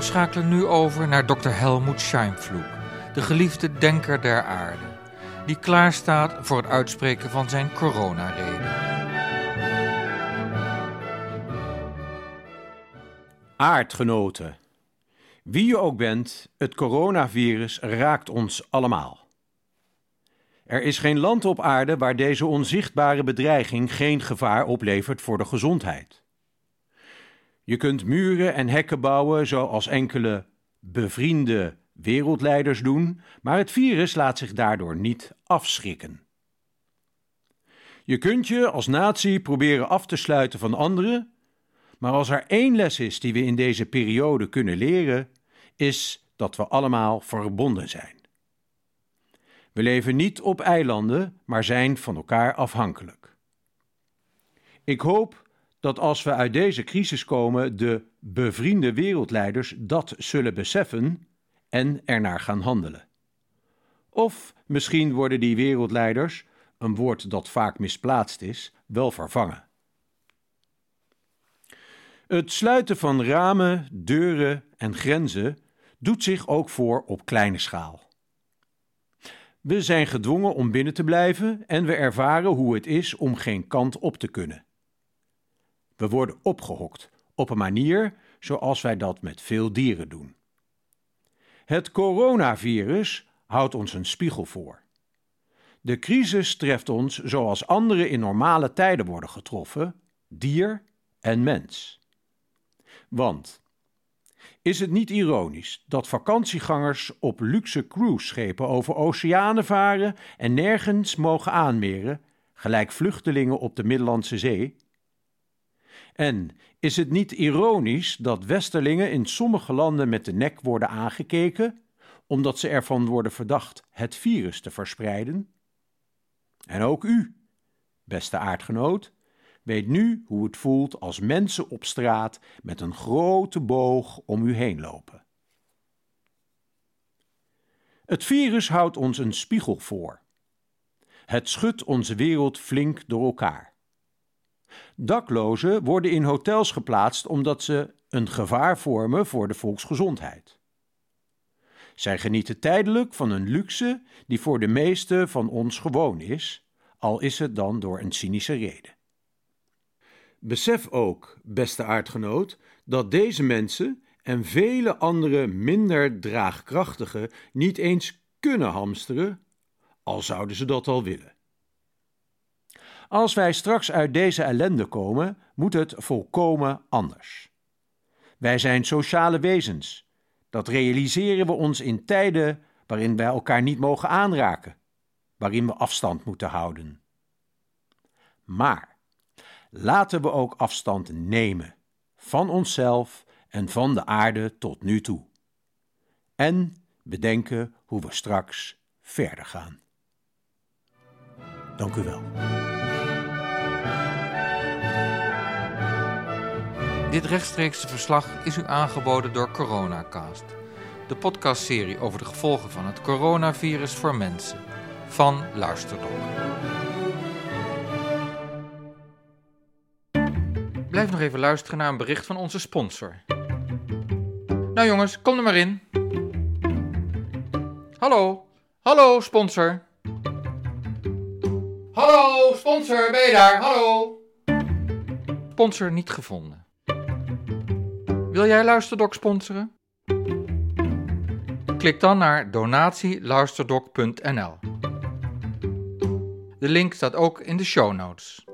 We schakelen nu over naar Dr. Helmoet Scheinflug, de geliefde denker der aarde, die klaarstaat voor het uitspreken van zijn coronareden. Aardgenoten. Wie je ook bent, het coronavirus raakt ons allemaal. Er is geen land op aarde waar deze onzichtbare bedreiging geen gevaar oplevert voor de gezondheid. Je kunt muren en hekken bouwen zoals enkele bevriende wereldleiders doen, maar het virus laat zich daardoor niet afschrikken. Je kunt je als natie proberen af te sluiten van anderen, maar als er één les is die we in deze periode kunnen leren, is dat we allemaal verbonden zijn. We leven niet op eilanden, maar zijn van elkaar afhankelijk. Ik hoop dat als we uit deze crisis komen, de bevriende wereldleiders dat zullen beseffen en ernaar gaan handelen. Of misschien worden die wereldleiders, een woord dat vaak misplaatst is, wel vervangen. Het sluiten van ramen, deuren en grenzen doet zich ook voor op kleine schaal. We zijn gedwongen om binnen te blijven en we ervaren hoe het is om geen kant op te kunnen. We worden opgehokt op een manier zoals wij dat met veel dieren doen. Het coronavirus houdt ons een spiegel voor. De crisis treft ons zoals anderen in normale tijden worden getroffen, dier en mens. Want is het niet ironisch dat vakantiegangers op luxe cruiseschepen over oceanen varen en nergens mogen aanmeren, gelijk vluchtelingen op de Middellandse Zee? En is het niet ironisch dat westerlingen in sommige landen met de nek worden aangekeken, omdat ze ervan worden verdacht het virus te verspreiden? En ook u, beste aardgenoot, weet nu hoe het voelt als mensen op straat met een grote boog om u heen lopen. Het virus houdt ons een spiegel voor. Het schudt onze wereld flink door elkaar. Daklozen worden in hotels geplaatst omdat ze een gevaar vormen voor de volksgezondheid. Zij genieten tijdelijk van een luxe die voor de meeste van ons gewoon is, al is het dan door een cynische reden. Besef ook, beste aardgenoot, dat deze mensen en vele andere minder draagkrachtige niet eens kunnen hamsteren, al zouden ze dat al willen. Als wij straks uit deze ellende komen, moet het volkomen anders. Wij zijn sociale wezens. Dat realiseren we ons in tijden waarin wij elkaar niet mogen aanraken, waarin we afstand moeten houden. Maar laten we ook afstand nemen van onszelf en van de aarde tot nu toe. En bedenken hoe we straks verder gaan. Dank u wel. Dit rechtstreekse verslag is u aangeboden door Coronacast, de podcastserie over de gevolgen van het coronavirus voor mensen van Luisterdok. Blijf nog even luisteren naar een bericht van onze sponsor. Nou jongens, kom er maar in. Hallo, hallo sponsor. Hallo sponsor, ben je daar? Hallo. Sponsor niet gevonden. Wil jij Luisterdoc sponsoren? Klik dan naar donatieluisterdoc.nl. De link staat ook in de show notes.